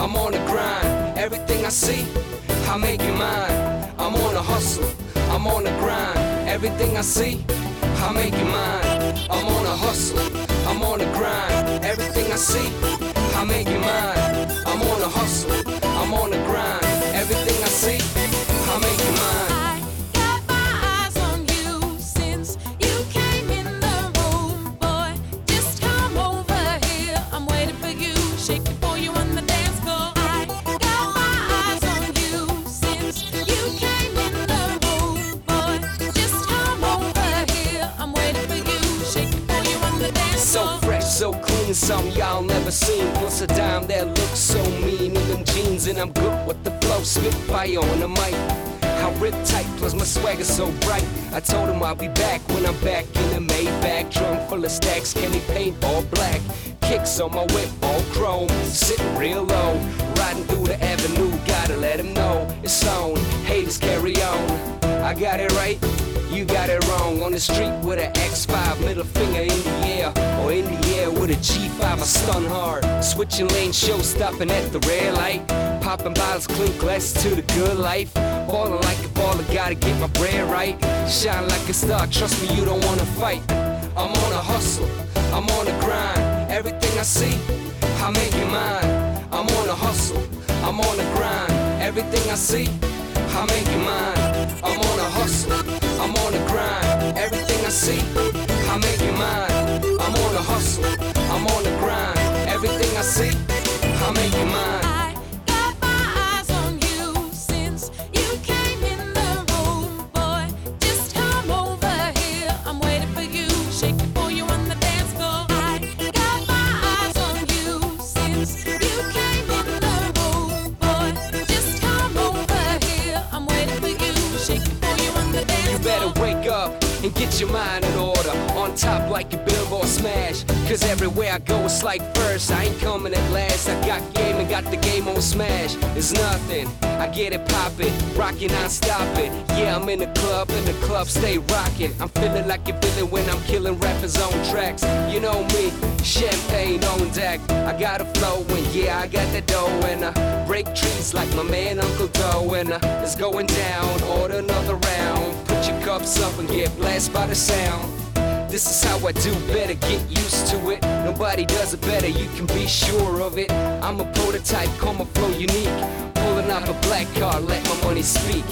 I'm on the grind. Everything I see, I make you mine. I'm on a hustle. I'm on the grind. Everything I see, I make you mine. I'm on a hustle. I'm on the grind. Everything I see, I make you mine. I'm on a hustle. I'm on the grind. Something y'all never seen. Plus a dime that looks so mean in them jeans, and I'm good with the flow, spit fire on the mic. I rip tight, plus my swagger so bright. I told him I'll be back when I'm back in the Maybach, trunk full of stacks, candy paint all black. Kicks on my whip, all chrome, sitting real low, riding through the avenue. Gotta let him know it's on. Haters carry on. I got it right. You got it wrong on the street with an X5, middle finger in the air, or in the air with a G5. I stun hard, switching lanes, show stopping at the red light, popping bottles, clink glass to the good life. Ballin' like a baller, gotta get my bread right. Shine like a star, trust me, you don't wanna fight. I'm on a hustle, I'm on a grind. Everything I see, I make it mine. I'm on a hustle, I'm on a grind. Everything I see, I make it mine. I'm on a hustle, I see, I make it mine. I'm on the hustle, I'm on the grind. Everything I see, I make it mine. Got my eyes on you since you came in the room boy Just come over here I got your mind in order. On top like a billboard smash. Cause everywhere I go, it's like first. I ain't coming at last. I got game and got the game on smash. It's nothing. I get it poppin', rockin', I stop it. Yeah, I'm in the club and the club stay rockin'. I'm feelin' like a villain when I'm killing rappers on tracks. You know me, champagne on deck. I got a flow and yeah, I got the dough and I break trees like my man Uncle Doe and uh, it's going down. Order another round. Put your cups up and get blessed by the sound. This is how I do better, get used to it. Nobody does it better, you can be sure of it. I'm a prototype, call my flow unique. Pulling off a black car, let my money speak.